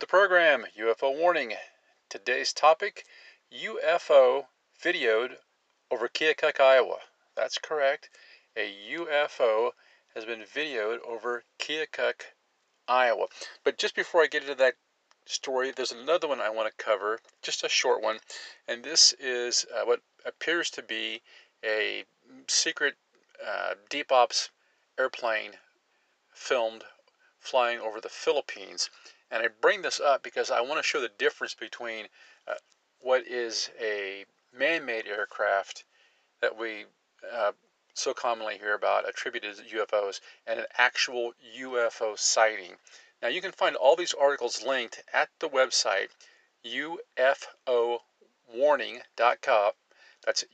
the program UFO Warning. Today's topic UFO videoed over Keokuk, Iowa. That's correct. A UFO has been videoed over Keokuk, Iowa. But just before I get into that story, there's another one I want to cover, just a short one. And this is uh, what appears to be a secret uh, deep ops airplane filmed flying over the Philippines. And I bring this up because I want to show the difference between uh, what is a man made aircraft that we uh, so commonly hear about attributed to UFOs and an actual UFO sighting. Now, you can find all these articles linked at the website ufowarning.com. That's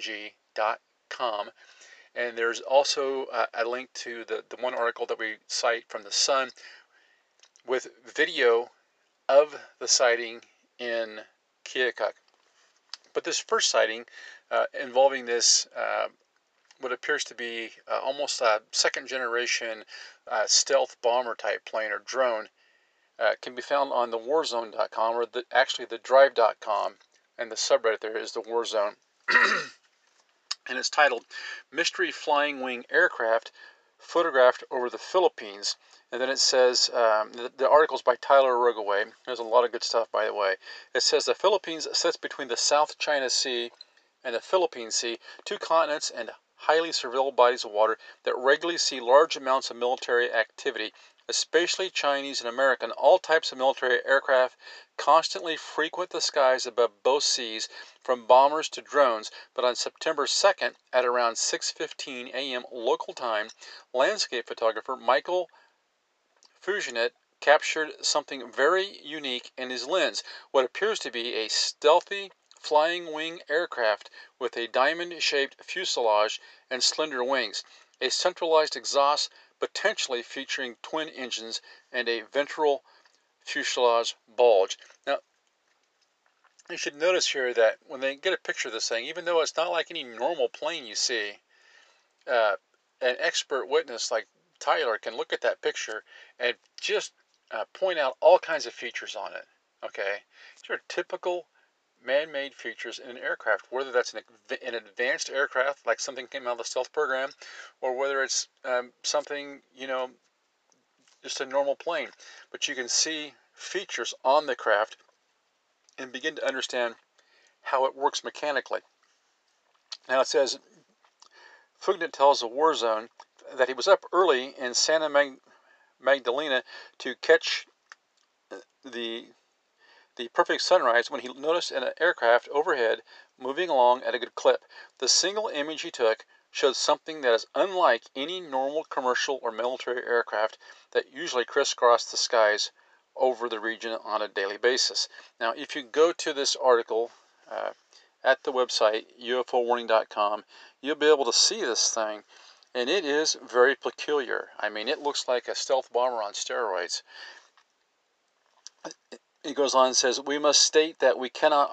G.com. And there's also uh, a link to the, the one article that we cite from The Sun with video of the sighting in Keokuk. But this first sighting uh, involving this, uh, what appears to be uh, almost a second generation uh, stealth bomber type plane or drone, uh, can be found on the warzone.com or the, actually the drive.com. And the subreddit there is the Warzone. and it's titled Mystery Flying Wing Aircraft Photographed Over the Philippines. And then it says um, the, the article's by Tyler Rogoway. There's a lot of good stuff, by the way. It says the Philippines sits between the South China Sea and the Philippine Sea, two continents and highly surveilled bodies of water that regularly see large amounts of military activity especially Chinese and American, all types of military aircraft constantly frequent the skies above both seas, from bombers to drones. But on September 2nd, at around 6:15 a.m. local time, landscape photographer Michael Fuginet captured something very unique in his lens, what appears to be a stealthy flying wing aircraft with a diamond-shaped fuselage and slender wings, a centralized exhaust potentially featuring twin engines and a ventral fuselage bulge. Now, you should notice here that when they get a picture of this thing, even though it's not like any normal plane you see, uh, an expert witness like Tyler can look at that picture and just uh, point out all kinds of features on it. Okay, these are typical man-made features in an aircraft, whether that's an, an, advanced aircraft like something came out of the stealth program, or whether it's um, something you know just a normal plane. But you can see features on the craft and begin to understand how it works mechanically. Now it says Fugnet tells the war zone that he was up early in Santa Mag- Magdalena to catch the the perfect sunrise when he noticed an aircraft overhead moving along at a good clip. The single image he took showed something that is unlike any normal commercial or military aircraft that usually crisscross the skies over the region on a daily basis. Now, if you go to this article uh, at the website ufowarning.com, you'll be able to see this thing, and it is very peculiar. I mean, it looks like a stealth bomber on steroids he goes on and says, We must state that we cannot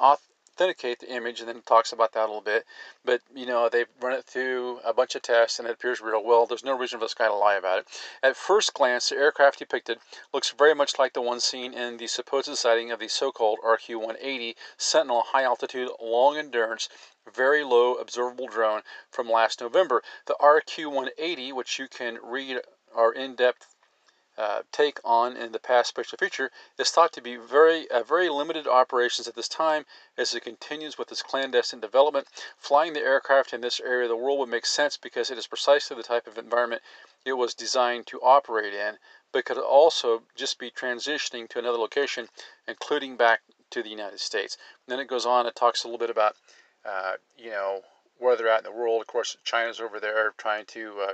authenticate the image, and then it talks about that a little bit. But, you know, they've run it through a bunch of tests, and it appears real. Well, there's no reason for this guy to lie about it. At first glance, the aircraft depicted looks very much like the one seen in the supposed sighting of the so called RQ 180 Sentinel high altitude, long endurance, very low observable drone from last November. The RQ 180, which you can read our in depth uh, take on in the past special future is thought to be very uh, very limited operations at this time as it continues with its clandestine development. Flying the aircraft in this area of the world would make sense because it is precisely the type of environment it was designed to operate in, but could also just be transitioning to another location, including back to the United States. And then it goes on, it talks a little bit about, uh, you know, where they're at in the world. Of course, China's over there trying to uh,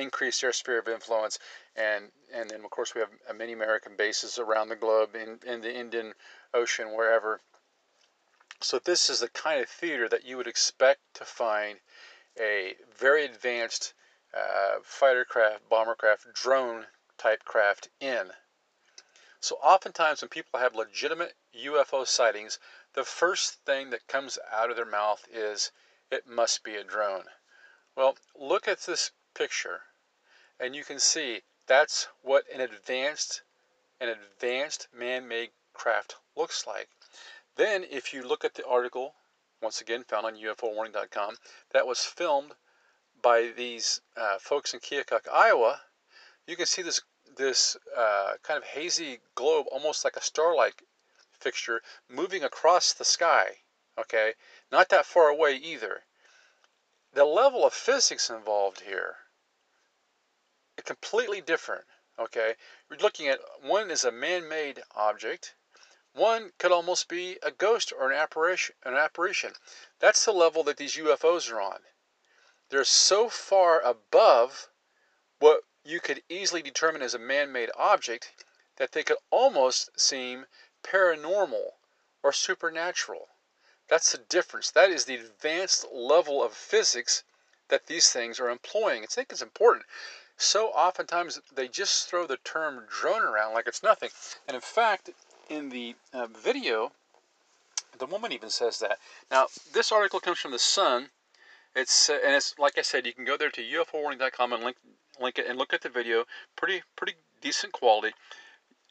increase their sphere of influence, and and then of course we have many American bases around the globe in in the Indian Ocean, wherever. So this is the kind of theater that you would expect to find a very advanced uh, fighter craft, bomber craft, drone type craft in. So oftentimes when people have legitimate UFO sightings, the first thing that comes out of their mouth is, it must be a drone. Well, look at this picture and you can see that's what an advanced an advanced man-made craft looks like. Then if you look at the article, once again found on UFOwarning.com, that was filmed by these uh, folks in Keokuk, Iowa, you can see this this uh, kind of hazy globe, almost like a starlight fixture, moving across the sky. Okay, not that far away either. The level of physics involved here completely different. Okay, we're looking at one is a man-made object. One could almost be a ghost or an apparition. An apparition. That's the level that these UFOs are on. They're so far above what you could easily determine as a man-made object that they could almost seem paranormal or supernatural. That's the difference. That is the advanced level of physics that these things are employing. I think it's important so oftentimes they just throw the term drone around like it's nothing. And in fact, in the uh, video, the woman even says that. Now, this article comes from the Sun. It's uh, and it's like I said, you can go there to UFOwarning.com and link link it and look at the video. Pretty pretty decent quality.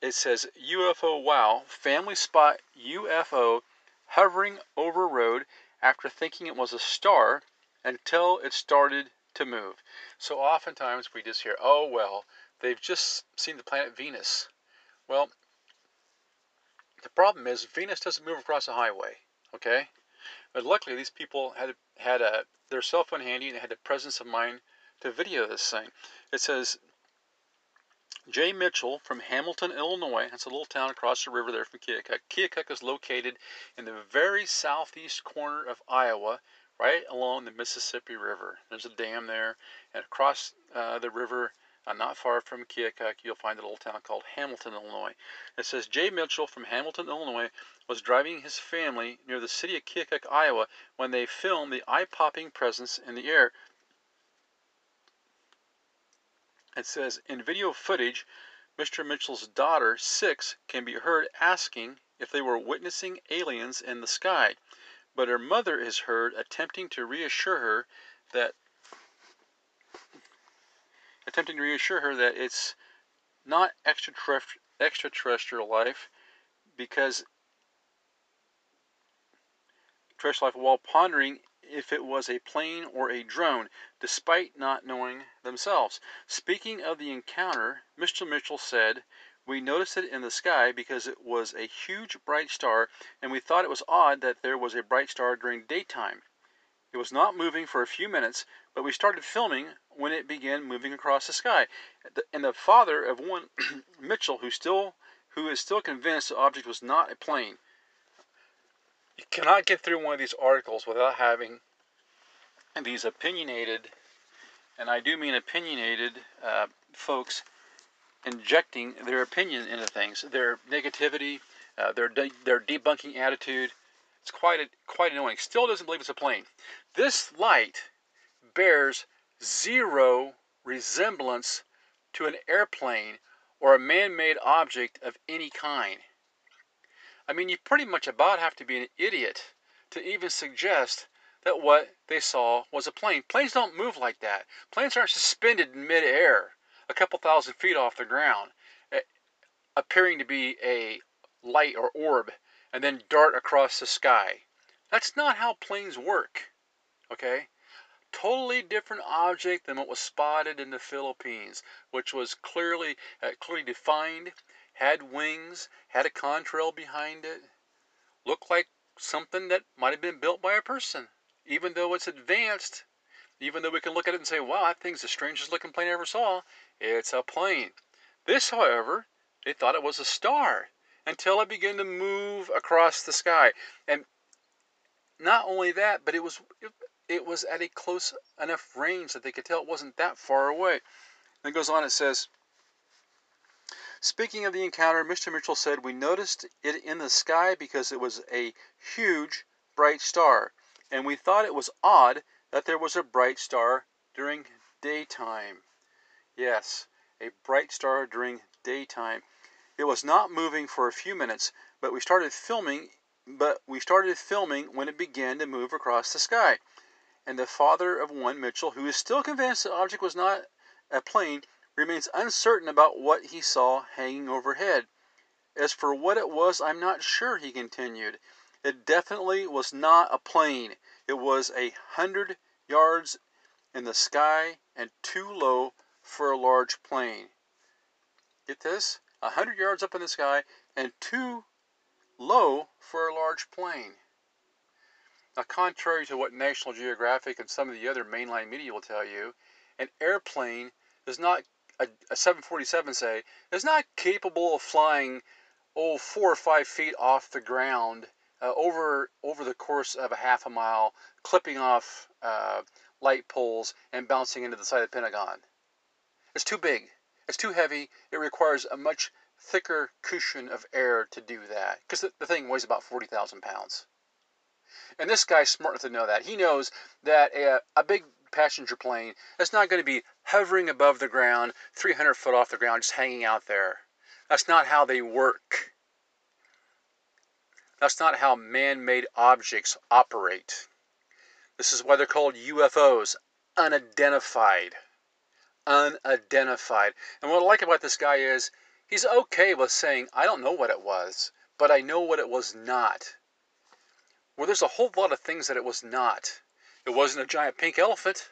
It says UFO wow, family spot UFO hovering over road after thinking it was a star until it started to move. So oftentimes we just hear, oh, well, they've just seen the planet Venus. Well, the problem is Venus doesn't move across a highway, okay? But luckily these people had had a, their cell phone handy and had the presence of mind to video this thing. It says Jay Mitchell from Hamilton, Illinois. That's a little town across the river there from Keokuk. Keokuk is located in the very southeast corner of Iowa right along the Mississippi River. There's a dam there, and across uh, the river, uh, not far from Keokuk, you'll find a little town called Hamilton, Illinois. It says Jay Mitchell from Hamilton, Illinois, was driving his family near the city of Keokuk, Iowa, when they filmed the eye-popping presence in the air. It says in video footage, Mr. Mitchell's daughter, six, can be heard asking if they were witnessing aliens in the sky but her mother is heard attempting to reassure her that attempting to reassure her that it's not extraterrestrial life because terrestrial life while pondering if it was a plane or a drone, despite not knowing themselves. Speaking of the encounter, Mr. Mitchell said, we noticed it in the sky because it was a huge bright star and we thought it was odd that there was a bright star during daytime. It was not moving for a few minutes, but we started filming when it began moving across the sky. And the father of one, Mitchell, who still who is still convinced the object was not a plane. You cannot get through one of these articles without having these opinionated, and I do mean opinionated, uh, folks injecting their opinion into things, their negativity, uh, their de- their debunking attitude. It's quite a, quite annoying. Still doesn't believe it's a plane. This light bears zero resemblance to an airplane or a man-made object of any kind. I mean, you pretty much about have to be an idiot to even suggest that what they saw was a plane. Planes don't move like that. Planes aren't suspended in midair a couple thousand feet off the ground, eh, appearing to be a light or orb, and then dart across the sky. That's not how planes work. Okay? Totally different object than what was spotted in the Philippines, which was clearly uh, clearly defined, had wings, had a contrail behind it, looked like something that might have been built by a person, even though it's advanced even though we can look at it and say, wow, that thing's the strangest looking plane I ever saw, it's a plane. This, however, they thought it was a star until it began to move across the sky. And not only that, but it was it was at a close enough range that they could tell it wasn't that far away. Then it goes on, it says, Speaking of the encounter, Mr. Mitchell said, We noticed it in the sky because it was a huge, bright star, and we thought it was odd that there was a bright star during daytime. Yes, a bright star during daytime. It was not moving for a few minutes, but we started filming but we started filming when it began to move across the sky. And the father of one, Mitchell, who is still convinced the object was not a plane, remains uncertain about what he saw hanging overhead. As for what it was, I'm not sure, he continued. It definitely was not a plane. It was a hundred yards in the sky and too low for a large plane. Get this? A hundred yards up in the sky and too low for a large plane. Now, contrary to what National Geographic and some of the other mainline media will tell you, an airplane is not, a, a 747 say, is not capable of flying, oh, four or five feet off the ground uh, over, over the course of a half a mile, clipping off uh, light poles and bouncing into the side of the Pentagon. It's too big. It's too heavy. It requires a much thicker cushion of air to do that because the, the thing weighs about 40,000 pounds. And this guy's smart enough to know that. He knows that a, a big passenger plane is not going to be hovering above the ground, 300 foot off the ground, just hanging out there. That's not how they work. That's not how man made objects operate. This is why they're called UFOs, unidentified. Unidentified. And what I like about this guy is He's okay with saying, I don't know what it was, but I know what it was not. Well, there's a whole lot of things that it was not. It wasn't a giant pink elephant.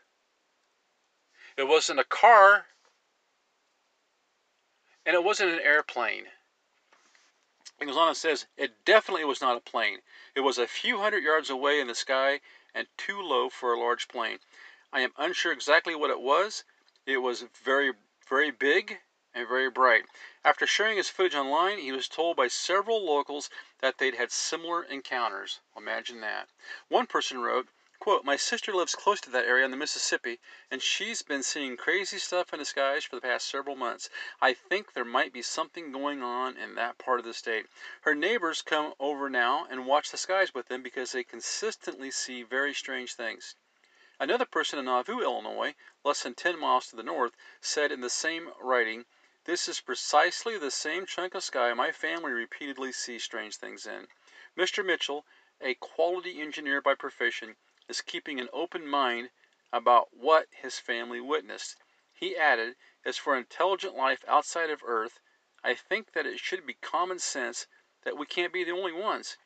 It wasn't a car. And it wasn't an airplane. It goes on and says, it definitely was not a plane. It was a few hundred yards away in the sky and too low for a large plane. I am unsure exactly what it was. It was very, very big and very bright. After sharing his footage online, he was told by several locals that they'd had similar encounters. Imagine that. One person wrote, quote, My sister lives close to that area on the Mississippi, and she's been seeing crazy stuff in the skies for the past several months. I think there might be something going on in that part of the state. Her neighbors come over now and watch the skies with them because they consistently see very strange things. Another person in Nauvoo, Illinois, less than 10 miles to the north, said in the same writing, this is precisely the same chunk of sky my family repeatedly sees strange things in. Mr. Mitchell, a quality engineer by profession, is keeping an open mind about what his family witnessed. He added, As for intelligent life outside of Earth, I think that it should be common sense that we can't be the only ones.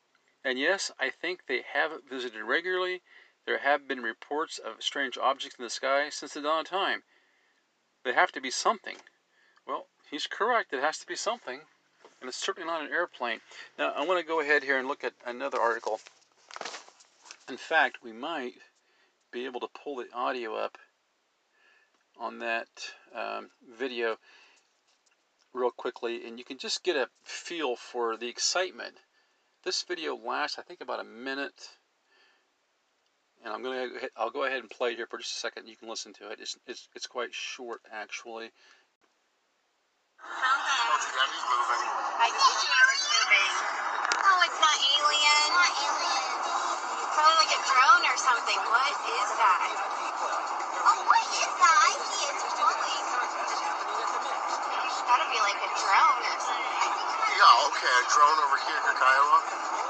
And yes, I think they have visited regularly. There have been reports of strange objects in the sky since the dawn of time. They have to be something. Well, he's correct. It has to be something. And it's certainly not an airplane. Now, I want to go ahead here and look at another article. In fact, we might be able to pull the audio up on that um, video real quickly, and you can just get a feel for the excitement. This video lasts, I think, about a minute, and I'm going to I'll go ahead and play it here for just a second. You can listen to it. It's it's, it's quite short, actually. Told you Debbie's moving. I told you it moving. Oh, it's not alien. Not alien. Probably like a drone or something. What is that? Oh, what is that? I see it's floating. It's gotta be like a drone or something. Yeah, okay, a drone over here, Kakaila. What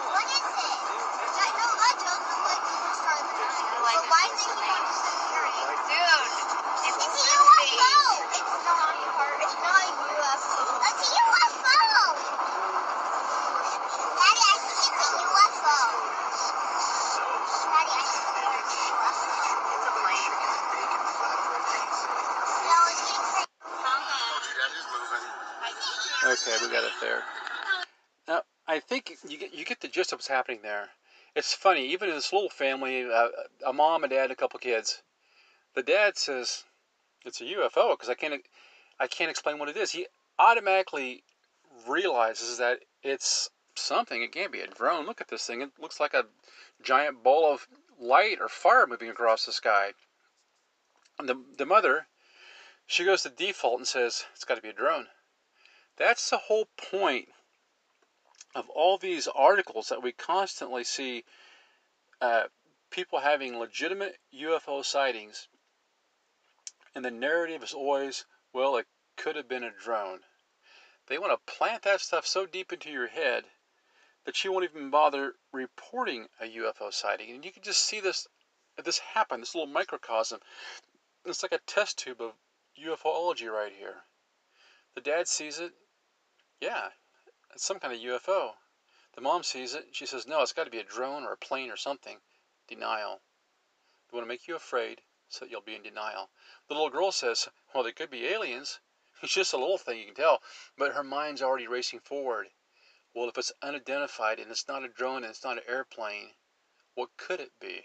Okay, we got it there. Now, I think you get you get the gist of what's happening there. It's funny, even in this little family, uh, a mom, a dad, and a couple kids. The dad says it's a UFO because I can't I can't explain what it is. He automatically realizes that it's something. It can't be a drone. Look at this thing. It looks like a giant ball of light or fire moving across the sky. And the, the mother, she goes to default and says, it's got to be a drone. That's the whole point of all these articles that we constantly see uh, people having legitimate UFO sightings. And the narrative is always, well, it could have been a drone. They want to plant that stuff so deep into your head that you won't even bother reporting a UFO sighting. And you can just see this this happen, this little microcosm. It's like a test tube of UFOlogy right here. The dad sees it, yeah, it's some kind of UFO. The mom sees it, she says, no, it's got to be a drone or a plane or something. Denial. They want to make you afraid so that you'll be in denial. The little girl says, well, they could be aliens. It's just a little thing, you can tell, but her mind's already racing forward. Well, if it's unidentified and it's not a drone and it's not an airplane, what could it be?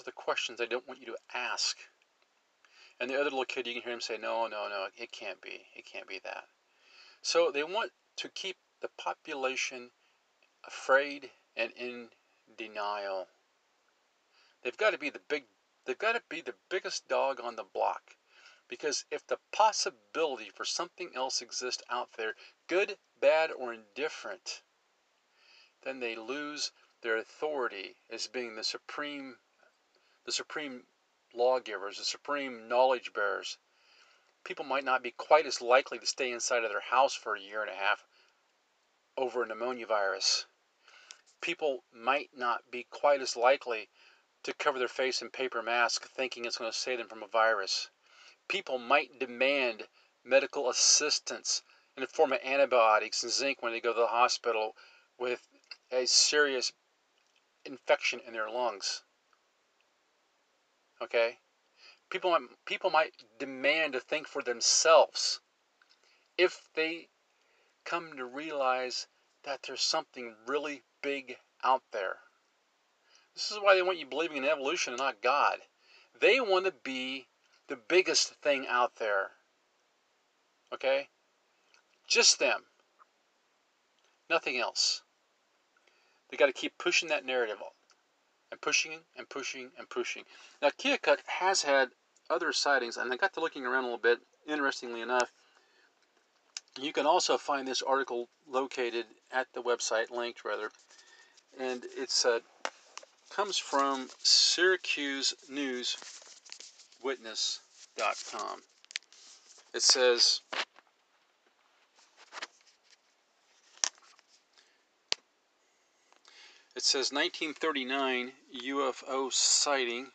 Are the questions they don't want you to ask. And the other little kid, you can hear him say, No, no, no, it can't be. It can't be that. So they want to keep the population afraid and in denial. They've got to be the big They've got to be the biggest dog on the block. Because if the possibility for something else exists out there, good, bad, or indifferent, then they lose their authority as being the supreme the supreme lawgivers, the supreme knowledge bearers. People might not be quite as likely to stay inside of their house for a year and a half over a pneumonia virus. People might not be quite as likely to cover their face in paper mask thinking it's going to save them from a virus. People might demand medical assistance in the form of antibiotics and zinc when they go to the hospital with a serious infection in their lungs. Okay? People might, people might demand to think for themselves if they come to realize that there's something really big out there. This is why they want you believing in evolution and not God. They want to be the biggest thing out there. Okay? Just them. Nothing else. They got to keep pushing that narrative and pushing and pushing and pushing. Now, Keokuk has had other sightings, and I got to looking around a little bit. Interestingly enough, you can also find this article located at the website, linked rather, and it's uh, comes from Syracuse News Witness.com. It says, It says 1939 UFO sighting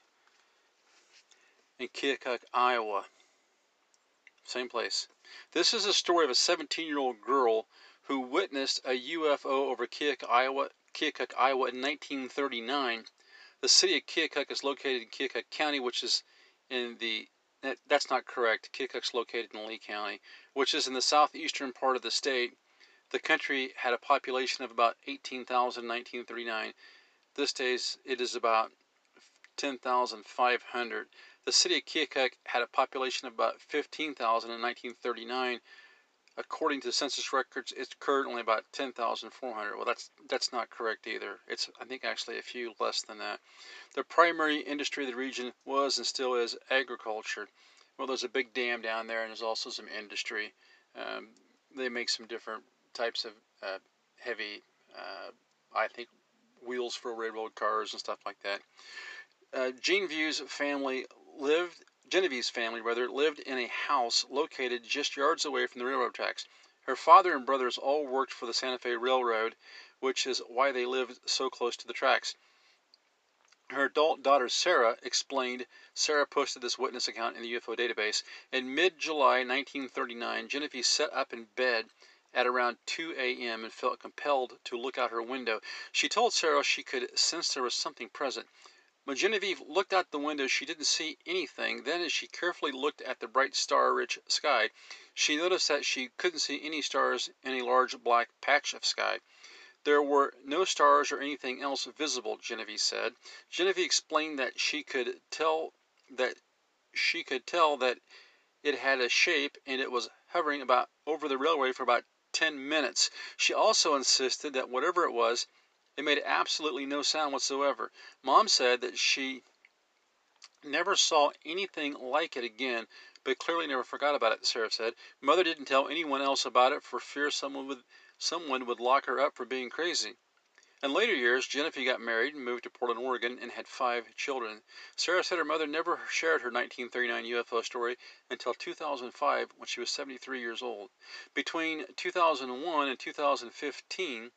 in Keokuk, Iowa. Same place. This is a story of a 17 year old girl who witnessed a UFO over Keokuk, Iowa Keokuk, Iowa in 1939. The city of Keokuk is located in Keokuk County, which is in the that's not correct. Keokuk's located in Lee County, which is in the southeastern part of the state. The country had a population of about 18,000 in 1939. This days it is about 10,500. The city of Keokuk had a population of about 15,000 in 1939 according to census records, it's currently about 10,400. Well, that's that's not correct either. It's I think actually a few less than that. The primary industry of the region was and still is agriculture. Well, there's a big dam down there, and there's also some industry. Um, they make some different types of uh, heavy, uh, I think, wheels for railroad cars and stuff like that. Uh, family lived Genevieve's family, rather, lived in a house located just yards away from the railroad tracks. Her father and brothers all worked for the Santa Fe Railroad, which is why they lived so close to the tracks. Her adult daughter Sarah explained Sarah posted this witness account in the UFO database. In mid July 1939, Genevieve sat up in bed at around 2 a.m. and felt compelled to look out her window. She told Sarah she could sense there was something present. When Genevieve looked out the window she didn't see anything. Then, as she carefully looked at the bright star rich sky, she noticed that she couldn't see any stars in a large black patch of sky. There were no stars or anything else visible, Genevieve said. Genevieve explained that she could tell that she could tell that it had a shape and it was hovering about over the railway for about ten minutes. She also insisted that whatever it was, it made absolutely no sound whatsoever. Mom said that she never saw anything like it again, but clearly never forgot about it, Sarah said. Mother didn't tell anyone else about it for fear someone would someone would lock her up for being crazy. In later years, Genevieve got married and moved to Portland, Oregon, and had five children. Sarah said her mother never shared her 1939 UFO story until 2005 when she was 73 years old. Between 2001 and 2015,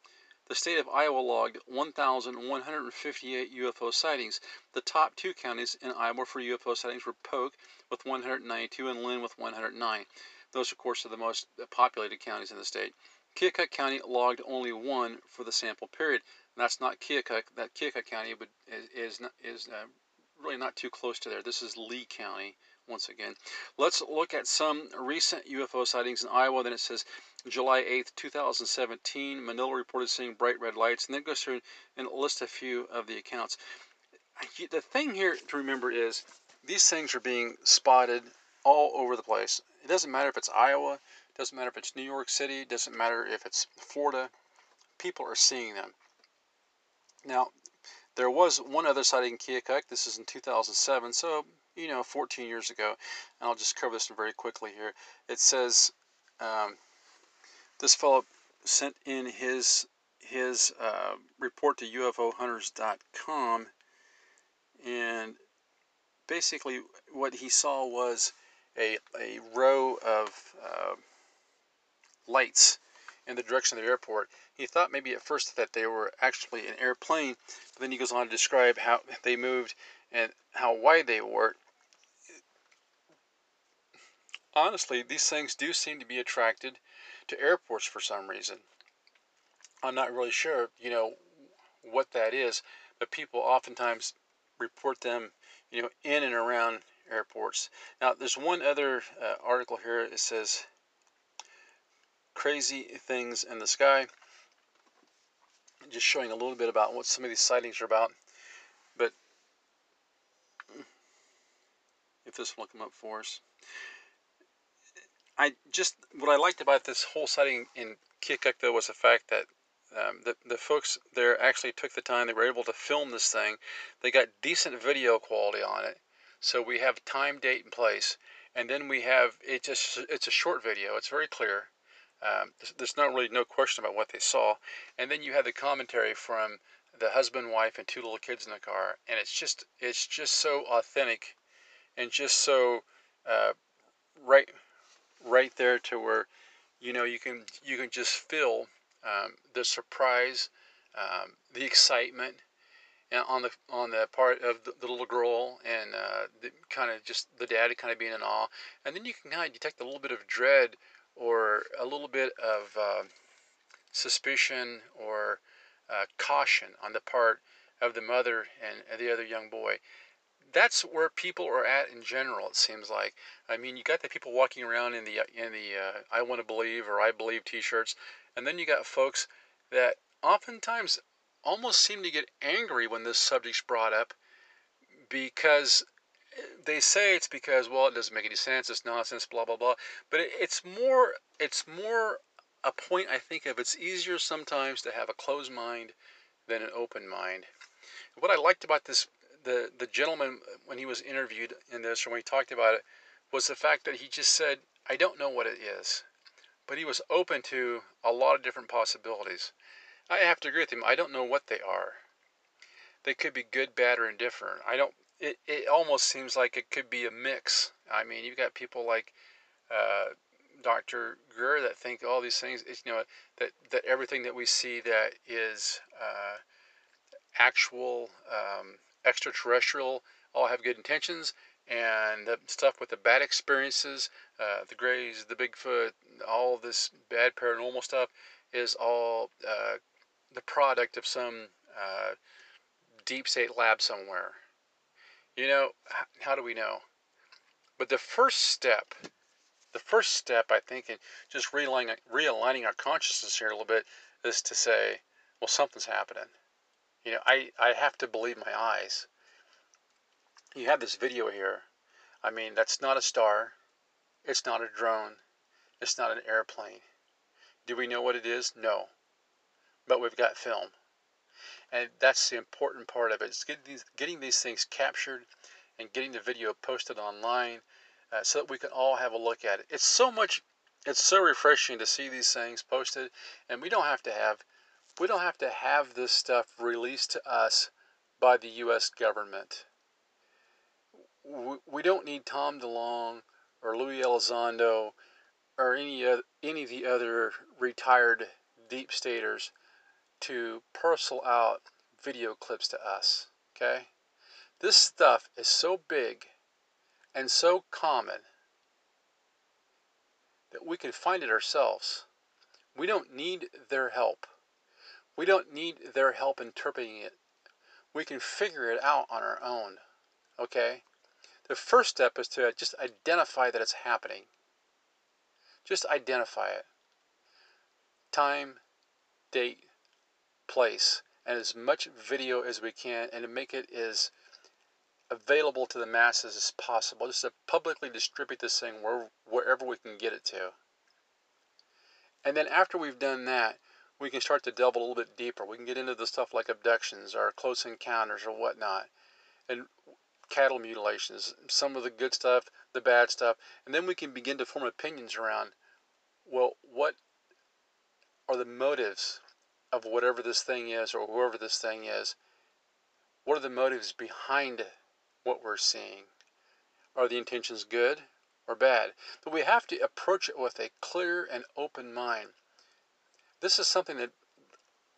the state of Iowa logged 1,158 UFO sightings. The top two counties in Iowa for UFO sightings were Polk with 192 and Linn with 109. Those, of course, are the most populated counties in the state. Keokuk County logged only one for the sample period. And that's not Keokuk. That Keokuk County would, is is, is uh, really not too close to there. This is Lee County once again. Let's look at some recent UFO sightings in Iowa. Then it says July 8th, 2017, Manilla reported seeing bright red lights, and then goes through and lists a few of the accounts. The thing here to remember is these things are being spotted all over the place. It doesn't matter if it's Iowa, doesn't matter if it's New York City, doesn't matter if it's Florida, people are seeing them. Now, there was one other sighting in Keokuk. This is in 2007, so, you know, 14 years ago. And I'll just cover this very quickly here. It says um, this fellow sent in his his uh, report to UFOhunters.com, and basically what he saw was a, a row of uh, lights in the direction of the airport. He thought maybe at first that they were actually an airplane, but then he goes on to describe how they moved and how wide they were. Honestly, these things do seem to be attracted to airports for some reason. I'm not really sure, you know, what that is, but people oftentimes report them, you know, in and around airports. Now, there's one other uh, article here. It says crazy things in the sky. Just showing a little bit about what some of these sightings are about. But if this will come up for us. I just what I liked about this whole sighting in Keokuk though was the fact that um, the the folks there actually took the time. They were able to film this thing. They got decent video quality on it. So we have time, date, and place, and then we have it just it's a short video. It's very clear. Um, there's not really no question about what they saw. And then you have the commentary from the husband, wife, and two little kids in the car, and it's just it's just so authentic, and just so uh, right right there to where you know you can you can just feel um, the surprise, um, the excitement, and on the on the part of the, the little girl, and uh, kind of just the dad kind of being in awe, and then you can kind of detect a little bit of dread or a little bit of uh, suspicion or uh, caution on the part of the mother and the other young boy. That's where people are at in general. It seems like. I mean, you got the people walking around in the in the uh, "I want to believe" or "I believe" T-shirts, and then you got folks that oftentimes almost seem to get angry when this subject's brought up because they say it's because well it doesn't make any sense it's nonsense blah blah blah. But it, it's more it's more a point i think of it's easier sometimes to have a closed mind than an open mind. What i liked about this the the gentleman when he was interviewed in this or when he talked about it was the fact that he just said i don't know what it is. But he was open to a lot of different possibilities. I have to agree with him i don't know what they are. They could be good bad or indifferent. I don't it, it almost seems like it could be a mix. I mean, you've got people like uh, Dr. Greer that think all these things, you know, that, that everything that we see that is uh, actual um, extraterrestrial all have good intentions, and the stuff with the bad experiences, uh, the Greys, the Bigfoot, all this bad paranormal stuff is all uh, the product of some uh, deep state lab somewhere. You know, how do we know? But the first step, the first step, I think, in just realigning, realigning our consciousness here a little bit is to say, well, something's happening. You know, I, I have to believe my eyes. You have this video here. I mean, that's not a star. It's not a drone. It's not an airplane. Do we know what it is? No. But we've got film. And that's the important part of it. It's getting these, getting these things captured and getting the video posted online uh, so that we can all have a look at it. It's so much, it's so refreshing to see these things posted, and we don't have to have we don't have to have this stuff released to us by the U.S. government. We don't need Tom DeLonge or Louis Elizondo or any of, any of the other retired deep staters to parcel out video clips to us. Okay? This stuff is so big and so common that we can find it ourselves. We don't need their help. We don't need their help interpreting it. We can figure it out on our own. Okay? The first step is to just identify that it's happening. Just identify it. Time, date, place, and as much video as we can, and to make it as available to the masses as possible. Just to publicly distribute this thing where, wherever we can get it to. And then after we've done that, we can start to delve a little bit deeper. We can get into the stuff like abductions or close encounters or whatnot, and cattle mutilations, some of the good stuff, the bad stuff, and then we can begin to form opinions around, well, what are the motives of whatever this thing is or whoever this thing is? What are the motives behind what we're seeing? Are the intentions good or bad? But we have to approach it with a clear and open mind this is something that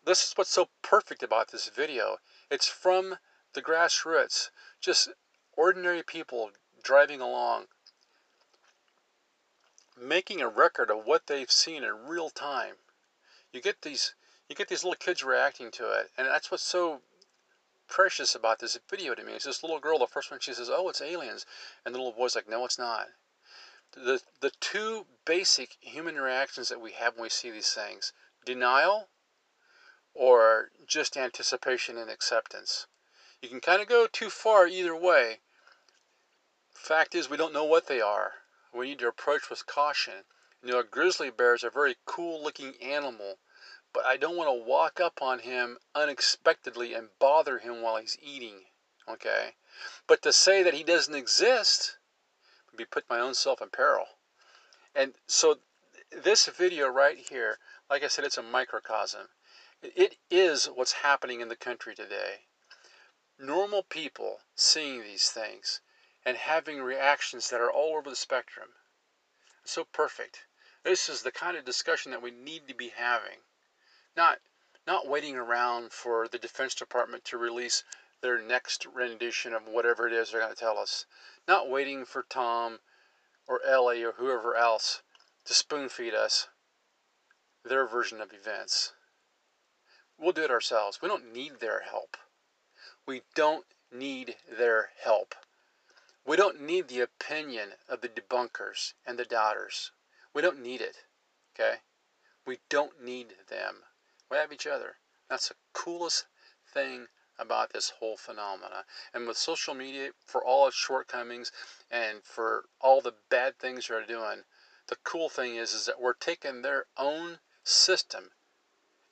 this is what's so perfect about this video. It's from the grassroots, just ordinary people driving along, making a record of what they've seen in real time. You get these you get these little kids reacting to it, and that's what's so precious about this video to me. It's this little girl, the first one she says, "Oh, it's aliens," and the little boy's like, "No, it's not." The the two basic human reactions that we have when we see these things denial or just anticipation and acceptance. You can kind of go too far either way. Fact is, we don't know what they are. We need to approach with caution. You know, a grizzly bear is a very cool looking animal, but I don't want to walk up on him unexpectedly and bother him while he's eating. Okay? But to say that he doesn't exist would be put my own self in peril. And so this video right here like I said, it's a microcosm. It is what's happening in the country today. Normal people seeing these things and having reactions that are all over the spectrum. So perfect. This is the kind of discussion that we need to be having. Not not waiting around for the Defense Department to release their next rendition of whatever it is they're going to tell us. Not waiting for Tom or Ellie or whoever else to spoon feed us their version of events. We'll do it ourselves. We don't need their help. We don't need their help. We don't need the opinion of the debunkers and the doubters. We don't need it. Okay? We don't need them. We have each other. That's the coolest thing about this whole phenomena. And with social media, for all its shortcomings and for all the bad things they're doing, the cool thing is, is that we're taking their own system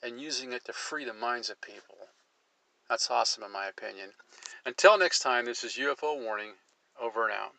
and using it to free the minds of people. That's awesome, in my opinion. Until next time, this is UFO Warning, over and out.